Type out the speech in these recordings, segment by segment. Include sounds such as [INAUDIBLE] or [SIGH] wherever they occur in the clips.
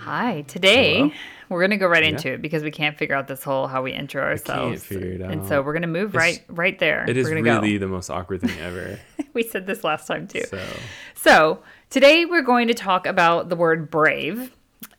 Hi, today Hello. we're gonna go right Yeah. into it because we can't figure out this whole how we intro ourselves. figure it And so we're gonna move It's- right right there. It is really go. the most awkward thing ever. [LAUGHS] we said this last time too. so, So, today we're going to talk about the word brave,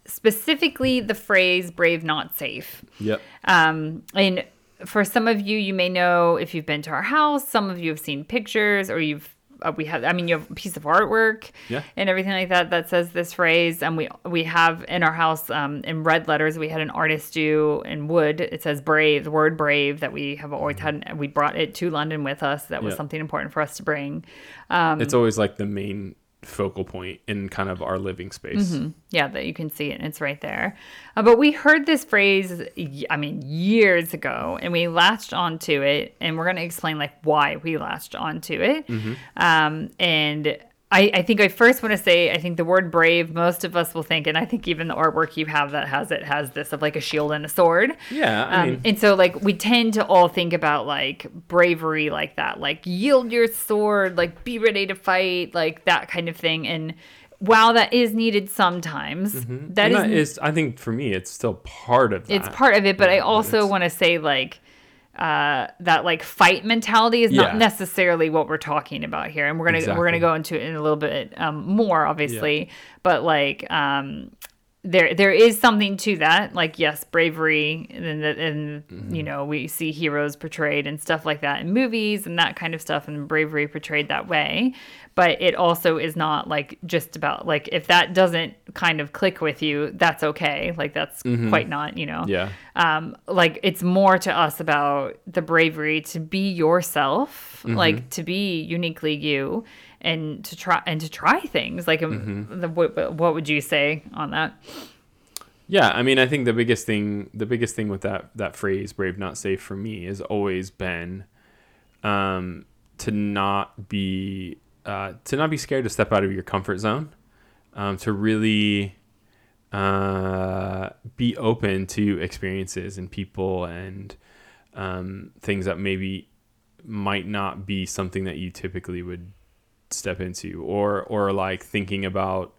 specifically the phrase brave not safe. yep. Um, and for some of you, you may know if you've been to our house, some of you have seen pictures or you've we have I mean you have a piece of artwork Yeah. and everything like that that says this phrase. And we we have in our house um, in red letters we had an artist do in wood. It says brave the word brave that we have always had. We brought it to London with us. That was Yeah. something important for us to bring. Um, it's always like the main focal point in kind of our living space. Mm-hmm. Yeah, that you can see it and it's right there. Uh, but we heard this phrase, I mean, years ago, and we latched onto it, and we're going to explain like why we latched onto it. Um, and I, I think I first want to say, I think the word brave, most of us will think, and I think even the artwork you have that has it has this of like a shield and a sword. Yeah, I Um, mean, and so like we tend to all think about like bravery like that, like yield your sword, like be ready to fight, like that kind of thing. And while that is needed sometimes, Mm-hmm. and is that is, I think for me, it's still part of that. it's part of it, but I also want to say like uh that like fight mentality is Yeah. not necessarily what we're talking about here. And we're gonna we're gonna go into it in a little bit um more obviously. But like um there there is something to that. Like yes bravery and and, and Mm-hmm. you know we see heroes portrayed and stuff like that in movies and that kind of stuff and bravery portrayed that way. But it also is not like just about like if that doesn't kind of click with you that's okay like that's quite not you know Mm-hmm. Yeah. um like it's more to us about the bravery to be yourself Mm-hmm. like to be uniquely you and to try and to try things like um, Mm-hmm. the, what, what would you say on that Yeah, I mean, I think the biggest thing, the biggest thing with that that phrase "brave, not safe" for me has always been um, to not be uh, to not be scared to step out of your comfort zone, um, to really uh, be open to experiences and people and um, things that maybe might not be something that you typically would step into, or or like thinking about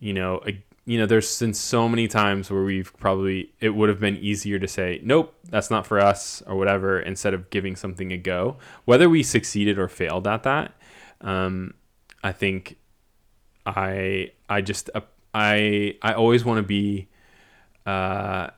you know, a, you know, there's been so many times where we've probably it would have been easier to say, nope, that's not for us or whatever, instead of giving something a go. Whether we succeeded or failed at that, um, I think I I just uh, I I always want to be, uh,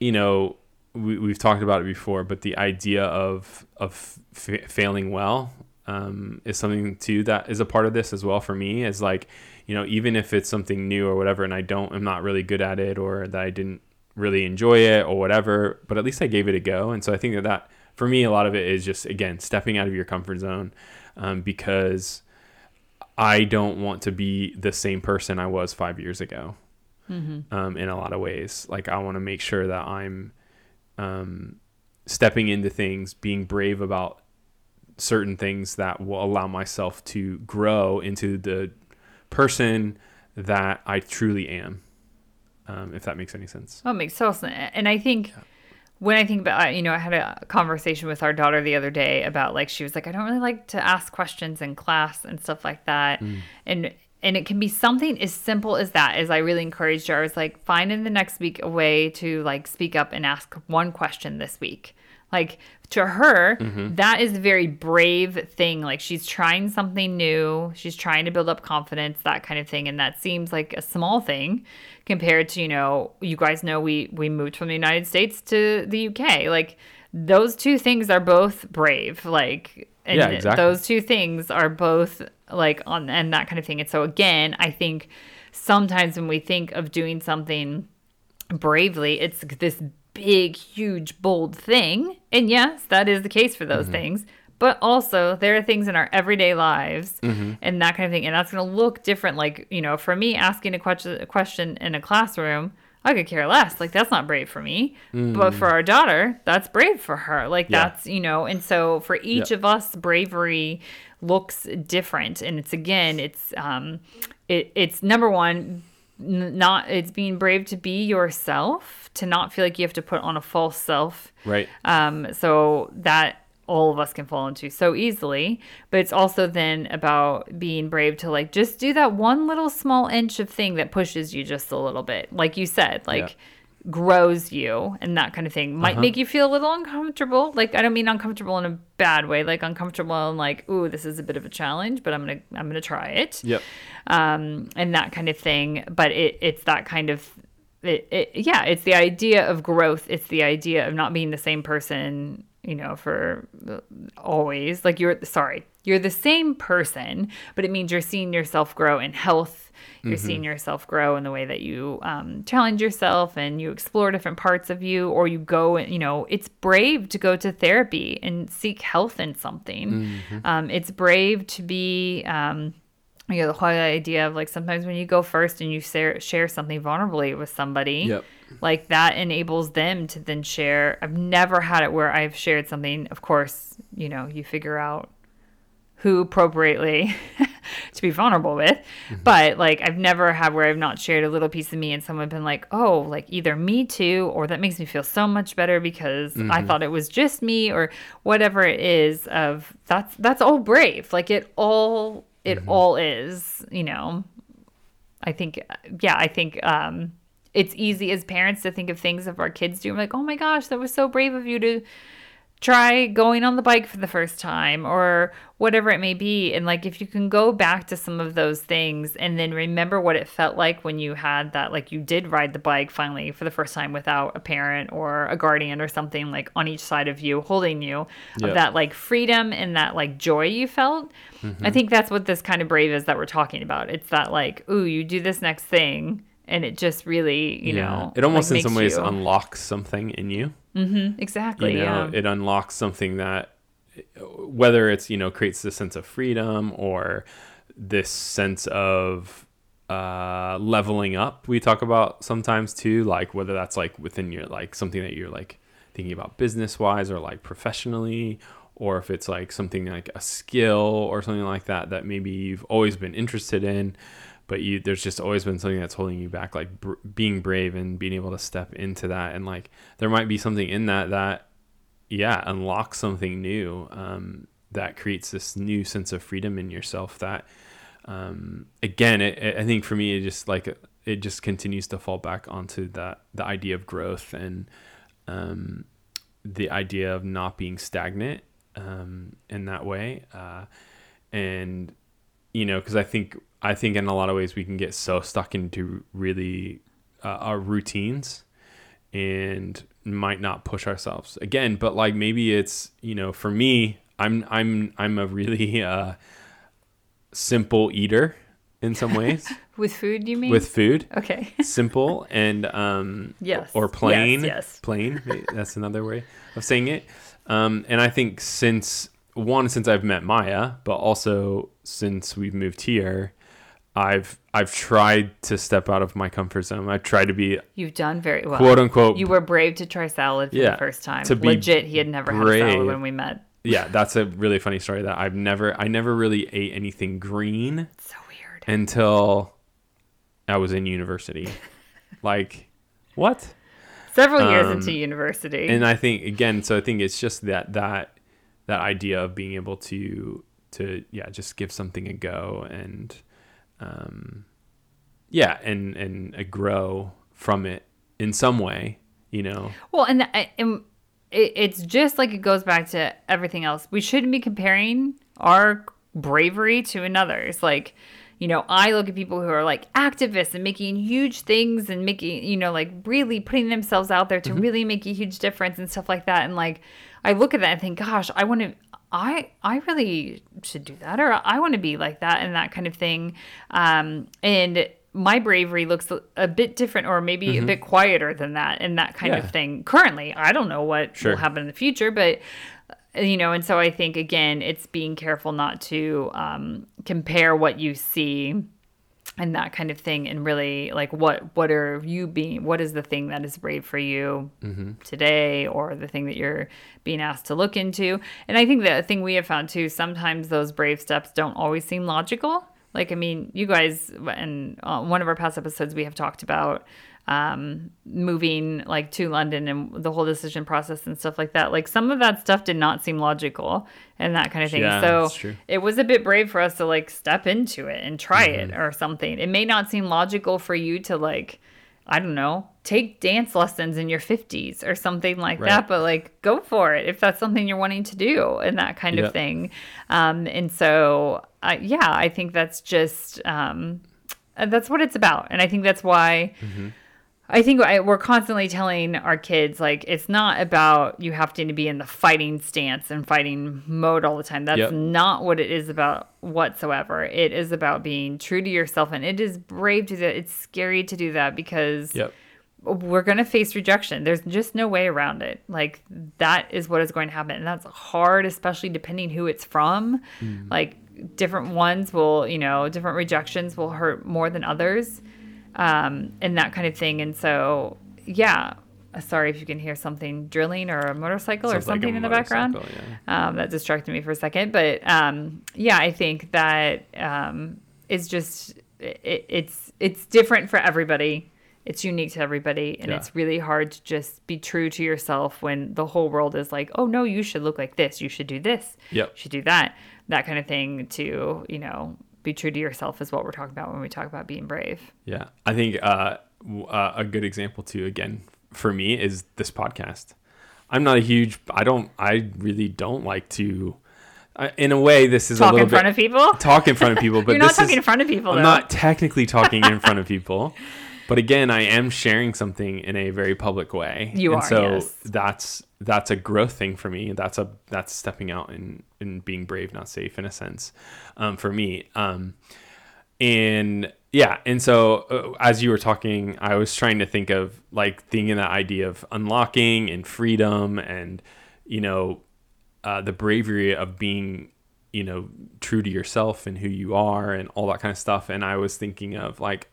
you know, we we've talked about it before, but the idea of of f- failing well um, is something too that is a part of this as well for me. Is like, you know, even if it's something new or whatever, and I don't, I'm not really good at it, or that I didn't really enjoy it or whatever, but at least I gave it a go. And so I think that that for me, a lot of it is just again stepping out of your comfort zone, um, because I don't want to be the same person I was five years ago. Um, in a lot of ways, like I want to make sure that I'm um, stepping into things, being brave about certain things that will allow myself to grow into the person that I truly am. Um, if that makes any sense. Oh, it makes total sense. And I think when I think about, you know, I had a conversation with our daughter the other day about like she was like, I don't really like to ask questions in class and stuff like that, mm. and and it can be something as simple as that. As I really encouraged her, I was like, find in the next week a way to like speak up and ask one question this week. Like to her, mm-hmm. that is a very brave thing. Like she's trying something new, she's trying to build up confidence, that kind of thing. And that seems like a small thing compared to, you know, you guys know we we moved from the United States to the UK. Like those two things are both brave. Like and Yeah, exactly. those two things are both like on and that kind of thing. And so again, I think sometimes when we think of doing something bravely, it's this big, huge, bold thing. And yes, that is the case for those mm-hmm. things. But also there are things in our everyday lives Mm-hmm. and that kind of thing. And that's going to look different. Like, you know, for me, asking a question, a question in a classroom, I could care less. Like, that's not brave for me. But for our daughter, that's brave for her. Like, Mm. Yeah. that's, you know, and so for each Yep. of us, bravery looks different. And it's again, it's, um, it, it's number one, n- not, it's being brave to be yourself, to not feel like you have to put on a false self. Right. Um, so that all of us can fall into so easily. But it's also then about being brave to like just do that one little small inch of thing that pushes you just a little bit. Like you said, like grows you and that kind of thing. Might make you feel a little uncomfortable. Like I don't mean uncomfortable in a bad way, like uncomfortable and like, ooh, this is a bit of a challenge, but I'm gonna I'm gonna try it Yep. um, and that kind of thing. But it, it's that kind of, it, it, yeah, it's the idea of growth. It's the idea of not being the same person, you know, for always. Like you're, sorry, you're the same person, but it means you're seeing yourself grow in health. You're seeing yourself grow in the way that you um, challenge yourself and you explore different parts of you, or you go, and you know, it's brave to go to therapy and seek health in something. Um, it's brave to be, um, you know the whole idea of like sometimes when you go first and you share share something vulnerably with somebody Yep. like that enables them to then share. I've never had it where i've shared something. Of course you know you figure out who appropriately [LAUGHS] to be vulnerable with. Mm-hmm. But like i've never had where i've not shared a little piece of me and someone been like oh like either me too or that makes me feel so much better because i mm-hmm. thought it was just me or whatever it is of that's that's all brave. Like it all it all is you know i think yeah i think um it's easy as parents to think of things of our kids do like oh my gosh that was so brave of you to try going on the bike for the first time or whatever it may be. And like if you can go back to some of those things and then remember what it felt like when you had that like you did ride the bike finally for the first time without a parent or a guardian or something like on each side of you holding you Yep. of that like freedom and that like joy you felt. I mm-hmm. think that's what this kind of brave is that we're talking about. It's that like ooh you do this next thing and it just really you know it almost like, in some ways you- unlocks something in you. Exactly you know yeah. it unlocks something that whether it's you know creates this sense of freedom or this sense of uh leveling up we talk about sometimes too like whether that's like within your like something that you're like thinking about business wise or like professionally or if it's like something like a skill or something like that that maybe you've always been interested in but you there's just always been something that's holding you back like br- being brave and being able to step into that. And like there might be something in that that yeah unlocks something new um, that creates this new sense of freedom in yourself that um, again it, it- i think for me it just like it just continues to fall back onto that the idea of growth and um, the idea of not being stagnant um, in that way uh, and you know because i think i think in a lot of ways we can get so stuck into really uh, our routines and might not push ourselves again but like maybe it's you know for me i'm i'm i'm a really [LAUGHS] uh simple eater in some [LAUGHS] ways. With food you mean? With food. Okay. [LAUGHS] Simple and um Yes. or plain. Yes, yes. plain that's another way of saying it. Um and i think since one since i've met maya but also since we've moved here i've i've tried to step out of my comfort zone i've tried to be You've done very well. quote unquote You were brave to try salad for Yeah, the first time. to be Legit, he had never had salad when we met. yeah that's a really funny story that i've never i never really ate anything green It's so weird. until i was in university [LAUGHS] like what Several years um, into university. and I think again, so I think it's just that that that idea of being able to to yeah just give something a go and um yeah and and uh, grow from it in some way, you know. well, and, the, and it, it's just like it goes back to everything else. We shouldn't be comparing our bravery to another's. Like, you know, I look at people who are like activists and making huge things and making, you know, like really putting themselves out there to really make a huge difference and stuff like that. And like, I look at that and think, gosh, I want to. I I really should do that, or I want to be like that, and that kind of thing. Um, and my bravery looks a- bit different, or maybe a bit quieter than that, and that kind Yeah. of thing. Currently, I don't know what Sure. will happen in the future, but you know, and so I think again, it's being careful not to um, compare what you see and that kind of thing and really like what what are you being what is the thing that is brave for you mm-hmm. today or the thing that you're being asked to look into and i think the thing we have found too sometimes those brave steps don't always seem logical like i mean you guys and uh, one of our past episodes we have talked about um, moving like to London and the whole decision process and stuff like that. Like some of that stuff did not seem logical and that kind of thing. Yeah, so it was a bit brave for us to like step into it and try mm-hmm. it or something. It may not seem logical for you to like, I don't know, take dance lessons in your 50s or something like right. that, but like go for it if that's something you're wanting to do and that kind yep. of thing. Um, and so, uh, yeah, I think that's just, um, that's what it's about. And I think that's why. Mm-hmm I think I, we're constantly telling our kids like it's not about you have to be in the fighting stance and fighting mode all the time. That's yep. not what it is about whatsoever. It is about being true to yourself, and it is brave to do that. It's scary to do that because yep. we're going to face rejection. There's just no way around it. Like that is what is going to happen, and that's hard, especially depending who it's from. Mm. Like different ones will, you know, different rejections will hurt more than others um, and that kind of thing. And so, yeah, uh, sorry if you can hear something drilling or a motorcycle Sounds or something like in the background. Yeah. Um, that distracted me for a second, but um, yeah, I think that um, it's just it, it's it's different for everybody. It's unique to everybody, and yeah. it's really hard to just be true to yourself when the whole world is like, "Oh no, you should look like this. You should do this. Yep. You should do that." That kind of thing. To you know, be true to yourself is what we're talking about when we talk about being brave. Yeah. I think uh, uh, a good example too, again, for me is this podcast. I'm not a huge, I don't, I really don't like to, uh, in a way, this is talk a little in front bit, of people. Talk in front of people, [LAUGHS] but you're not talking is, in front of people. I'm not technically talking in front of people, [LAUGHS] but again, I am sharing something in a very public way. You and are, so yes. that's that's a growth thing for me. That's a that's stepping out and and being brave, not safe, in a sense, um, for me. Um, and yeah, and so uh, as you were talking, I was trying to think of like thinking that idea of unlocking and freedom, and you know, uh, the bravery of being you know true to yourself and who you are and all that kind of stuff. And I was thinking of like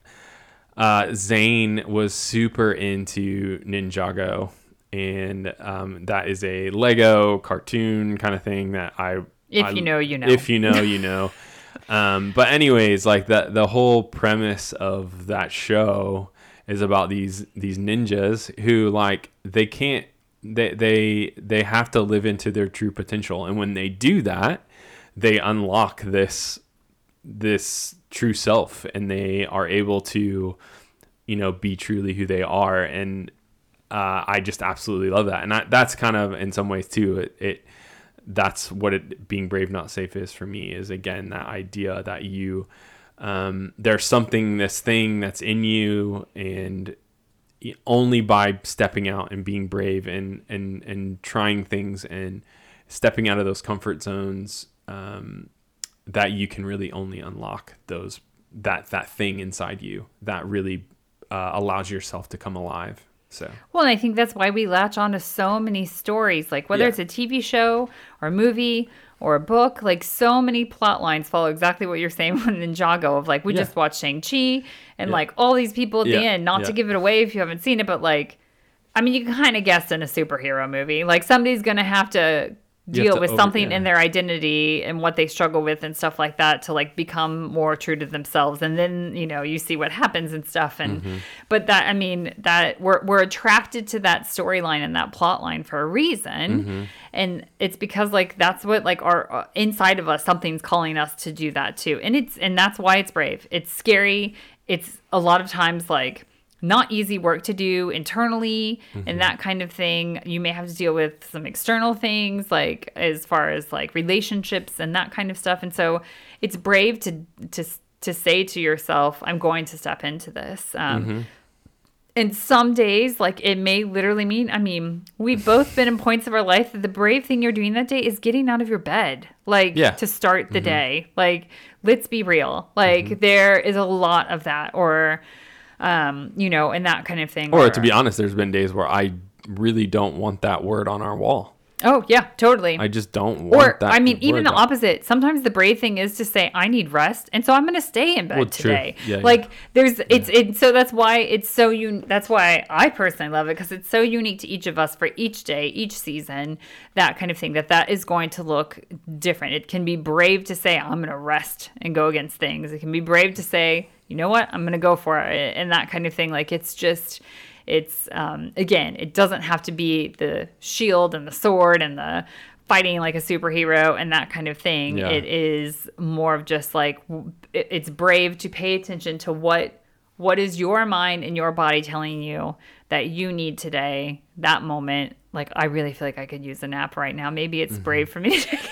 uh, Zane was super into Ninjago, and um, that is a Lego cartoon kind of thing that I. If I, you know, you know. If you know, you know. [LAUGHS] um, but anyways, like the the whole premise of that show is about these these ninjas who like they can't they they they have to live into their true potential, and when they do that, they unlock this this true self and they are able to you know be truly who they are. And uh, i just absolutely love that. And I, that's kind of in some ways too it, it that's what it being brave not safe is for me is again that idea that you um, there's something this thing that's in you and only by stepping out and being brave and and and trying things and stepping out of those comfort zones um, that you can really only unlock those that that thing inside you that really uh, allows yourself to come alive. So well, I think that's why we latch on to so many stories, like whether yeah. it's a TV show or a movie or a book, like so many plot lines follow exactly what you're saying [LAUGHS] with Ninjago of like we yeah. just watched Shang-Chi and yeah. like all these people at the end, not to give it away if you haven't seen it, but like I mean you can kind of guessed in a superhero movie. Like somebody's gonna have to deal with over, something yeah. in their identity and what they struggle with and stuff like that to like become more true to themselves and then you know you see what happens and stuff and mm-hmm. but that i mean that we're, we're attracted to that storyline and that plot line for a reason mm-hmm. and it's because like that's what like our uh, inside of us something's calling us to do that too and it's and that's why it's brave it's scary it's a lot of times like not easy work to do internally mm-hmm. and that kind of thing. You may have to deal with some external things like as far as like relationships and that kind of stuff. And so it's brave to to to say to yourself, I'm going to step into this. Um, mm-hmm. And some days, like it may literally mean, I mean, we've [LAUGHS] both been in points of our life that the brave thing you're doing that day is getting out of your bed, like yeah. to start the mm-hmm. day. Like, let's be real. Like, mm-hmm. there is a lot of that. Or, um, you know, and that kind of thing. Or, to be honest, there's been days where I really don't want that word on our wall. Oh yeah, totally. I just don't want or that. I mean, even the opposite. Sometimes the brave thing is to say, "I need rest," and so I'm going to stay in bed Well, today. Yeah, yeah. like there's, it's, it. So that's why it's so un. That's why I personally love it because it's so unique to each of us for each day, each season, that kind of thing. That that is going to look different. It can be brave to say, "I'm going to rest and go against things." It can be brave to say, "You know what? I'm going to go for it," and that kind of thing. Like it's just it's um, again it doesn't have to be the shield and the sword and the fighting like a superhero and that kind of thing Yeah. it is more of just like it's brave to pay attention to what what is your mind and your body telling you that you need today that moment like i really feel like i could use a nap right now maybe it's brave for me to take a nap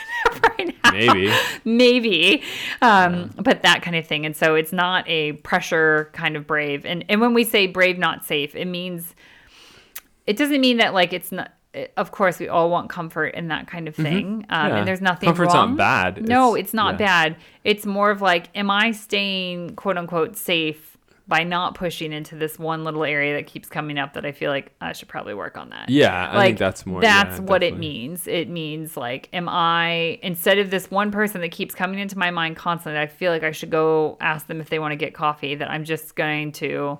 right [LAUGHS] now Maybe. maybe. Um but that kind of thing. And so it's not a pressure kind of brave. And and when we say brave not safe it means it doesn't mean that like it's not of course we all want comfort and that kind of thing. Um, Yeah. and there's nothing Comfort's not bad. no It's- it's not yeah. bad. It's more of like am i staying quote unquote safe by not pushing into this one little area that keeps coming up that i feel like i should probably work on that Yeah, I think that's more. that's yeah, what it means it means like am i instead of this one person that keeps coming into my mind constantly i feel like i should go ask them if they want to get coffee that i'm just going to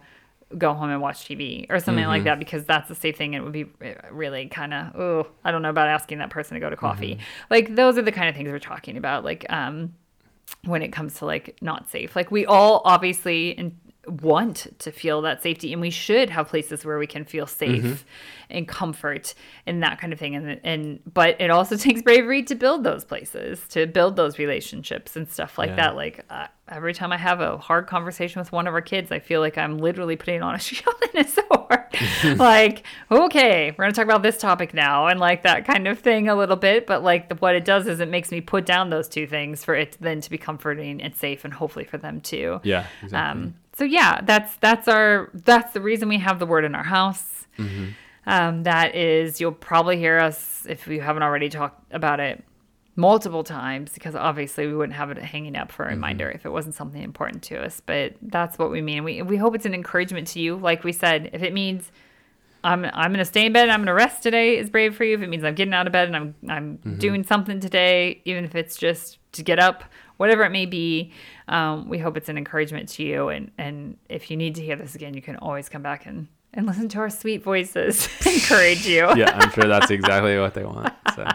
go home and watch tv or something Mm-hmm. like that because that's the safe thing it would be really kind of oh i don't know about asking that person to go to coffee Mm-hmm. like those are the kind of things we're talking about like um when it comes to like not safe. Like we all obviously in, want to feel that safety, and we should have places where we can feel safe Mm-hmm. and comfort and that kind of thing. And and but it also [LAUGHS] takes bravery to build those places, to build those relationships and stuff like Yeah. that. Like uh, every time I have a hard conversation with one of our kids, I feel like I'm literally putting on a shield and a sword. like okay, we're gonna talk about this topic now, and like that kind of thing a little bit. But like the, what it does is it makes me put down those two things for it then to be comforting and safe, and hopefully for them too. Yeah, exactly. Um, so yeah, that's that's our that's the reason we have the word in our house. Mm-hmm. Um, that is, you'll probably hear us if we haven't already talked about it multiple times because obviously we wouldn't have it hanging up for a reminder if it wasn't something important to us. But that's what we mean. We we hope it's an encouragement to you. Like we said, if it means I'm I'm gonna stay in bed. I'm gonna rest today. Is brave for you. If it means I'm getting out of bed and I'm I'm doing something today, even if it's just to get up, whatever it may be. Um, we hope it's an encouragement to you. And and if you need to hear this again, you can always come back and and listen to our sweet voices. [LAUGHS] encourage you. [LAUGHS] yeah, I'm sure that's exactly what they want. So.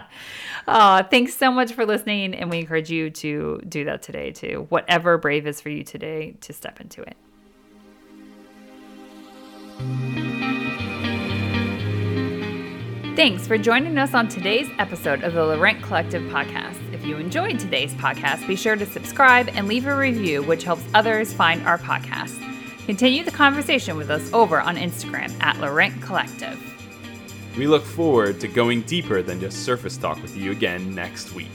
[LAUGHS] Thanks so much for listening, and we encourage you to do that today too. Whatever brave is for you today, to step into it. Thanks for joining us on today's episode of the Laurent Collective podcast. You enjoyed today's podcast, be sure to subscribe and leave a review, which helps others find our podcast. Continue the conversation with us over on Instagram at Laurent Collective. We look forward to going deeper than just surface talk with you again next week.